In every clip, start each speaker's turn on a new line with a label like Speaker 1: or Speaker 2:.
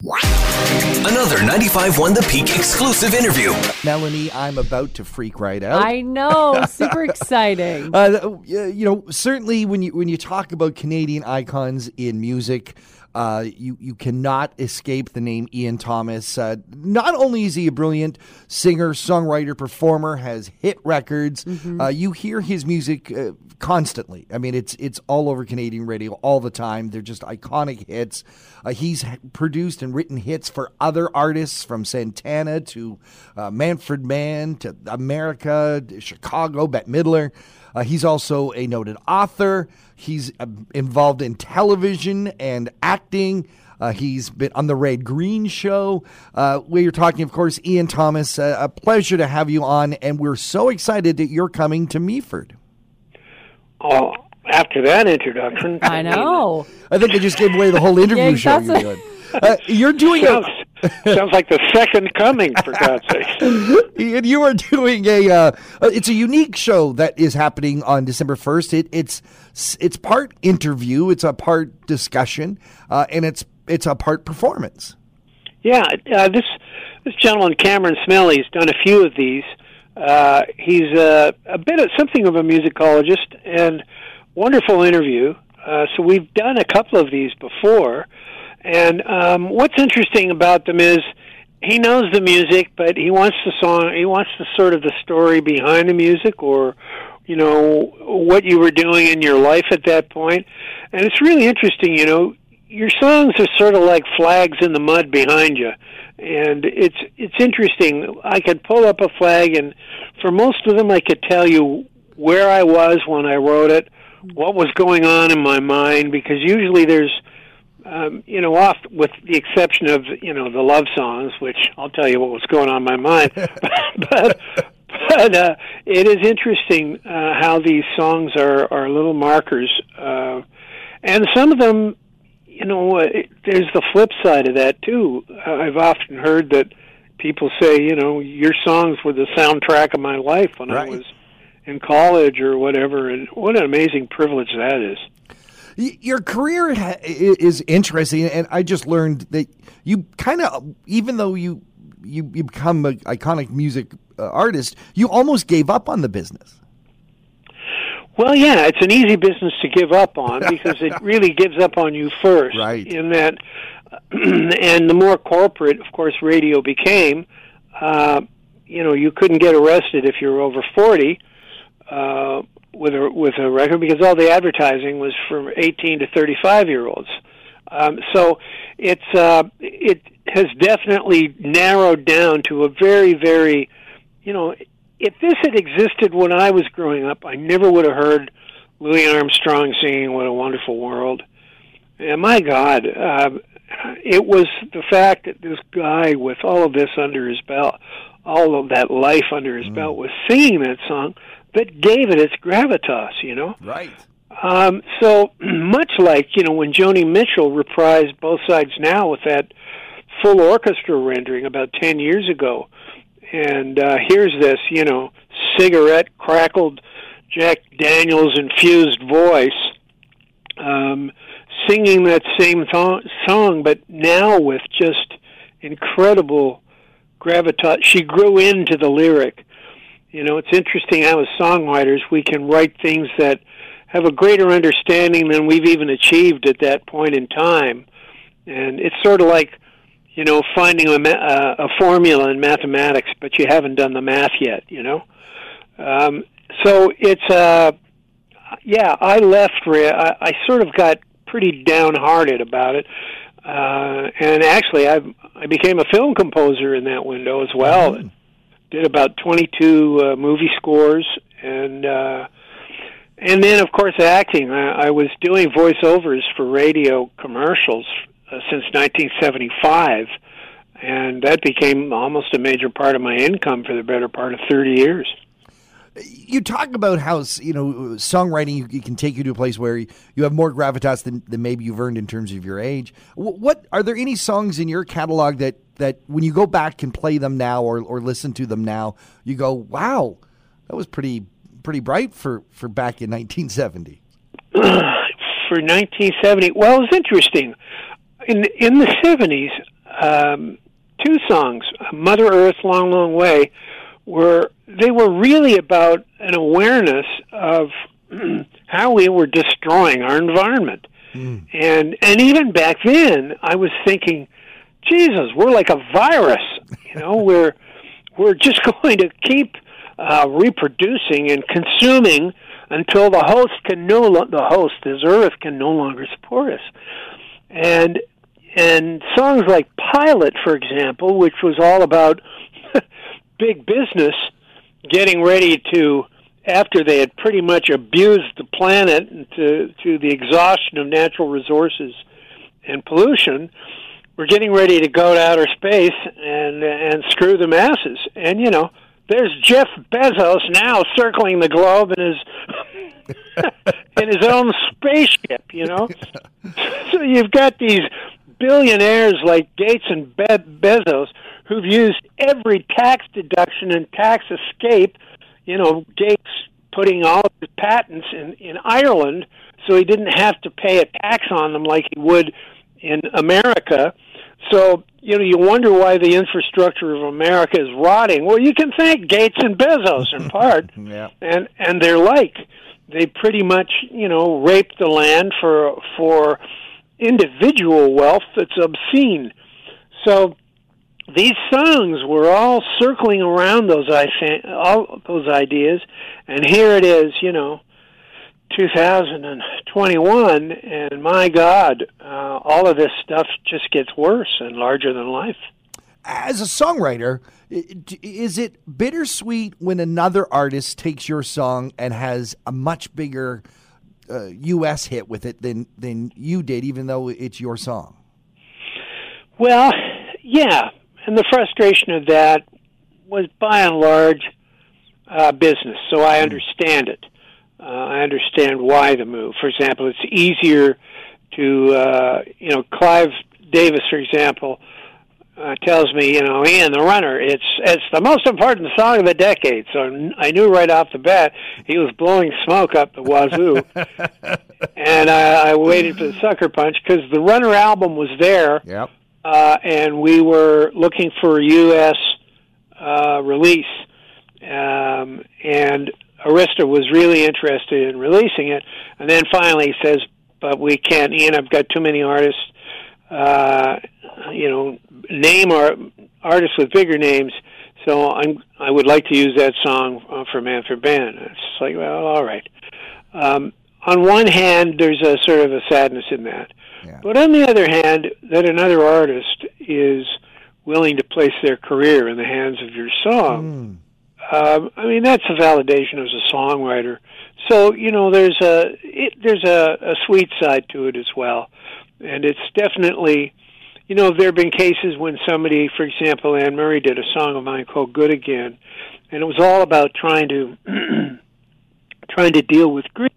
Speaker 1: Another 95.1 The Peak exclusive interview.
Speaker 2: Melanie, I'm about to freak right out.
Speaker 3: I know, super exciting.
Speaker 2: Uh, you know, certainly when you when you talk about Canadian icons in music, uh, you you cannot escape the name Ian Thomas. Uh, not only is he a brilliant singer, songwriter, performer, has hit records.
Speaker 3: Mm-hmm.
Speaker 2: Uh, you hear his music uh, constantly. I mean, it's it's all over Canadian radio all the time. They're just iconic hits. Uh, he's produced and written hits for other artists from Santana to uh, Manfred Mann to America, to Chicago, Bette Midler. Uh, he's also a noted author. He's uh, involved in television and acting. Uh, he's been on the Red Green Show. Uh, we are talking, of course, Ian Thomas. Uh, a pleasure to have you on, and we're so excited that you're coming to Meaford.
Speaker 4: Oh, after that introduction,
Speaker 3: I know.
Speaker 2: I think I just gave away the whole interview
Speaker 3: Yeah,
Speaker 2: show you're doing. Uh, you're doing
Speaker 4: sounds,
Speaker 2: a,
Speaker 4: sounds like the second coming, for God's sake.
Speaker 2: and you are doing a. Uh, uh, it's a unique show that is happening on December first. It, it's it's part interview, it's a part discussion, uh, and it's it's a part performance.
Speaker 4: Yeah, uh, this this gentleman Cameron Smelly's done a few of these. Uh, he's uh, a bit of something of a musicologist and wonderful interview. Uh, so we've done a couple of these before, and um, what's interesting about them is he knows the music, but he wants the song. He wants the sort of the story behind the music, or you know what you were doing in your life at that point. And it's really interesting. You know, your songs are sort of like flags in the mud behind you, and it's it's interesting. I could pull up a flag, and for most of them, I could tell you where I was when I wrote it, what was going on in my mind, because usually there's um, you know, off with the exception of you know the love songs, which I'll tell you what was going on in my mind. but but uh, it is interesting uh, how these songs are are little markers, uh, and some of them, you know, uh, it, there's the flip side of that too. Uh, I've often heard that people say, you know, your songs were the soundtrack of my life when
Speaker 2: Right.
Speaker 4: I was in college or whatever, and what an amazing privilege that is.
Speaker 2: Your career ha- is interesting, and I just learned that you kind of, even though you you, you become an iconic music uh, artist, you almost gave up on the business.
Speaker 4: Well, yeah, it's an easy business to give up on because it really gives up on you first.
Speaker 2: Right.
Speaker 4: In that, and the more corporate, of course, radio became, uh, you know, you couldn't get arrested if you were over forty uh, with a with a record because all the advertising was from eighteen to thirty five year olds. Um, so it's uh, it has definitely narrowed down to a very very, you know, if this had existed when I was growing up, I never would have heard Louis Armstrong singing "What a Wonderful World." And my God, uh, it was the fact that this guy, with all of this under his belt, all of that life under his belt, was singing that song that gave it its gravitas. You know.
Speaker 2: Right.
Speaker 4: Um, so much like you know when Joni Mitchell reprised "Both Sides Now" with that full orchestra rendering about ten years ago, and uh, here's this you know cigarette crackled Jack Daniels infused voice um, singing that same th- song, but now with just incredible gravitas. She grew into the lyric. You know, it's interesting how as songwriters we can write things that have a greater understanding than we've even achieved at that point in time. And it's sort of like, you know, finding a, ma- uh, a formula in mathematics, but you haven't done the math yet, you know? Um, so it's, uh, yeah, I left, I, I sort of got pretty downhearted about it. Uh, and actually, I I became a film composer in that window as well. Did about 22 uh, movie scores, and uh, and then of course acting. I, I was doing voiceovers for radio commercials uh, since 1975, and that became almost a major part of my income for the better part of 30 years.
Speaker 2: You talk about how you know songwriting can take you to a place where you have more gravitas than, than maybe you've earned in terms of your age. What are there any songs in your catalog that that when you go back and play them now or, or listen to them now, you go, wow, that was pretty pretty bright for, for back in 1970.
Speaker 4: for 1970. Well, it's interesting. In in the 70s, um, two songs, "Mother Earth," "Long Long Way," were they were really about an awareness of how we were destroying our environment. Mm. And and even back then, I was thinking, Jesus, we're like a virus. You know, we're we're just going to keep uh, reproducing and consuming until the host can no lo- the host, this Earth, can no longer support us. And and songs like Pilot, for example, which was all about big business getting ready to after they had pretty much abused the planet to to the exhaustion of natural resources and pollution, we're getting ready to go to outer space and and screw the masses. And you know, there's Jeff Bezos now circling the globe in his in his own spaceship. You know, so you've got these billionaires like Gates and Be- Bezos who've used every tax deduction and tax escape. You know, Gates putting all of his patents in in Ireland, so he didn't have to pay a tax on them like he would in America. So you know, you wonder why the infrastructure of America is rotting. Well, you can thank Gates and Bezos in part,
Speaker 2: yeah.
Speaker 4: and and they're like they pretty much you know raped the land for for individual wealth that's obscene. So these songs were all circling around those all those ideas, and here it is, you know, 2021, and my God, uh, all of this stuff just gets worse and larger than life.
Speaker 2: As a songwriter, is it bittersweet when another artist takes your song and has a much bigger uh, U.S. hit with it than than you did, even though it's your song?
Speaker 4: Well, yeah, and the frustration of that was by and large uh, business, so I hmm. understand it. Uh, I understand why the move. For example, it's easier to, uh, you know, Clive Davis, for example, uh, tells me, you know, Ian, the runner, it's it's the most important song of the decade. So I knew right off the bat he was blowing smoke up the wazoo, and I, I waited for the sucker punch because the runner album was there.
Speaker 2: Yep.
Speaker 4: Uh, and we were looking for a U.S. Uh, release, um, and Arista was really interested in releasing it, and then finally says, "But we can't, Ian. I've got too many artists. Uh, you know, name our artists with bigger names. So I'm I would like to use that song uh, for Band." It's like, well, all right. Um, on one hand, there's a sort of a sadness in that, but on the other hand, that another artist is willing to place their career in the hands of your song. Mm um, I mean, that's a validation as a songwriter. So you know, there's a it, there's a, a sweet side to it as well, and it's definitely, you know, there have been cases when somebody, for example, Anne Murray did a song of mine called "Good Again," and it was all about trying to trying to deal with grief.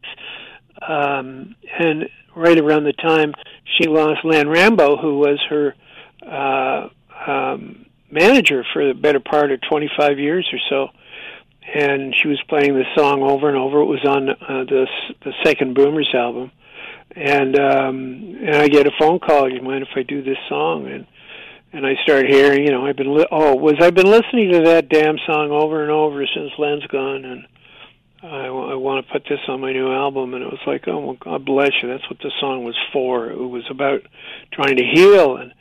Speaker 4: Um, and right around the time she lost Len Rambeau, who was her uh, um, manager for the better part of 25 years or so and she was playing this song over and over. It was on uh, the the second Boomers album, and um, and I get a phone call. You mind if I do this song? And and I start hearing, you know, I've been li- oh, was I've been listening to that damn song over and over since Len's gone, and I, I want to put this on my new album. And it was like, oh, well, God bless you. That's what the song was for. It was about trying to heal, and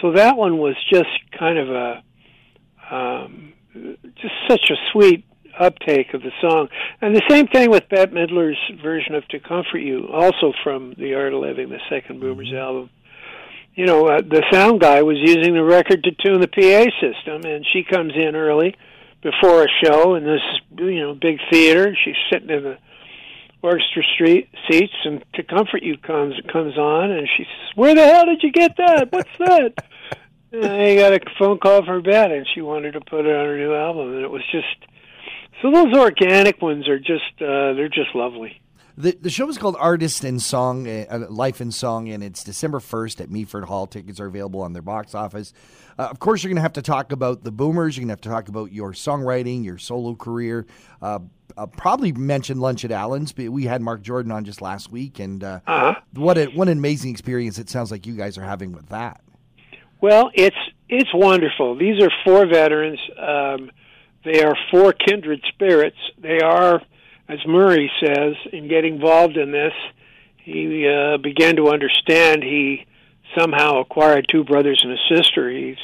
Speaker 4: so that one was just kind of a um, just such a sweet uptake of the song. And the same thing with Bette Midler's version of To Comfort You, also from The Art of Living, the second Boomers mm-hmm. album. You know, uh, the sound guy was using the record to tune the PA system, and she comes in early before a show in this, you know, big theater. She's sitting in the orchestra street seats, and To Comfort You comes comes on, and she says, "Where the hell did you get that? What's that?" and I got a phone call from Bette, and she wanted to put it on her new album, and it was just so those organic ones are just uh, they're just lovely.
Speaker 2: The, the show is called Artist and Song, uh, Life and Song, and it's December 1st at Meaford Hall. Tickets are available on their box office. Uh, of course, you're going to have to talk about the boomers. You're going to have to talk about your songwriting, your solo career. Uh, I'll probably mention Lunch at Allen's. But we had Marc Jordan on just last week, and uh,
Speaker 4: uh-huh.
Speaker 2: what, a, what an amazing experience it sounds like you guys are having with that.
Speaker 4: Well, it's it's wonderful. These are four veterans. Um, they are four kindred spirits. They are, as Murray says, in getting involved in this, he uh, began to understand he somehow acquired two brothers and a sister. He's,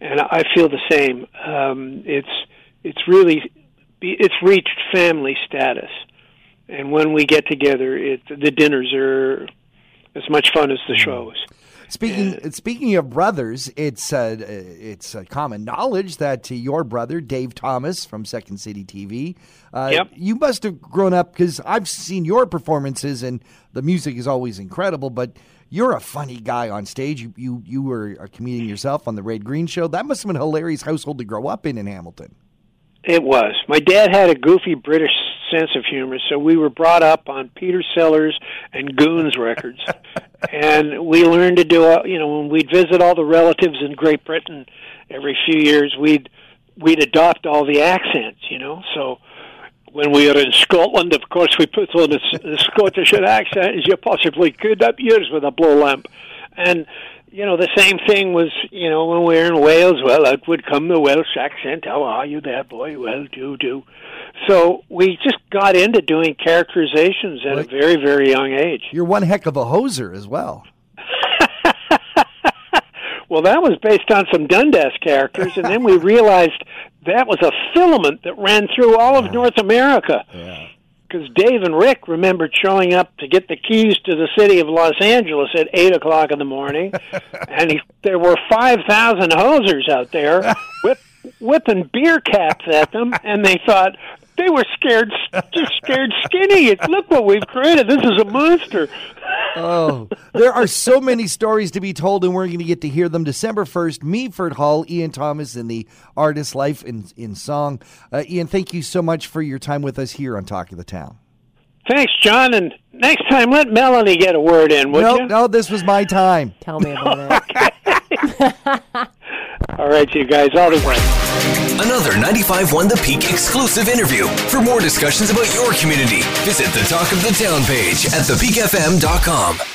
Speaker 4: and I feel the same. Um, it's it's really it's reached family status, and when we get together, it the dinners are as much fun as the shows.
Speaker 2: Speaking speaking of brothers, it's uh, it's uh, common knowledge that uh, your brother Dave Thomas from Second City TV. Uh,
Speaker 4: Yep.
Speaker 2: You must have grown up because I've seen your performances and the music is always incredible. But you're a funny guy on stage. You you, you were a comedian yourself on the Red Green Show. That must have been a hilarious household to grow up in in Hamilton.
Speaker 4: It was. My dad had a goofy British sense of humor, so we were brought up on Peter Sellers and Goons records, and we learned to do. You know, when we'd visit all the relatives in Great Britain every few years, we'd we'd adopt all the accents. You know, so when we were in Scotland, of course, we put on as Scottish accent as you possibly could. Up yours with a blow lamp, and you know the same thing was you know when we were in Wales. Well, out would come the Welsh accent. How are you there, boy? Well, do do. So we just got into doing characterizations at a very very young age.
Speaker 2: You're one heck of a hoser as well.
Speaker 4: Well, that was based on some Dundas characters, and then we realized that was a filament that ran through all of North America. Because Dave and Rick remembered showing up to get the keys to the city of Los Angeles at eight o'clock in the morning, and he, there were five thousand hosers out there whip, whipping beer caps at them, and they thought they were scared, just scared skinny. Look what we've created! This is a monster.
Speaker 2: Oh, there are so many stories to be told, and we're going to get to hear them December 1st. Meaford Hall, Ian Thomas and the Artist Life in, in Song. Uh, Ian, thank you so much for your time with us here on Talk of the Town.
Speaker 4: Thanks, John. And next time, let Melanie get a word in, would
Speaker 2: no,
Speaker 4: you?
Speaker 2: no, this was my time.
Speaker 3: Tell me about it.
Speaker 4: All right, you guys, all the best.
Speaker 1: Another 95.1 The Peak exclusive interview. For more discussions about your community, visit the Talk of the Town page at thepeakfm.com.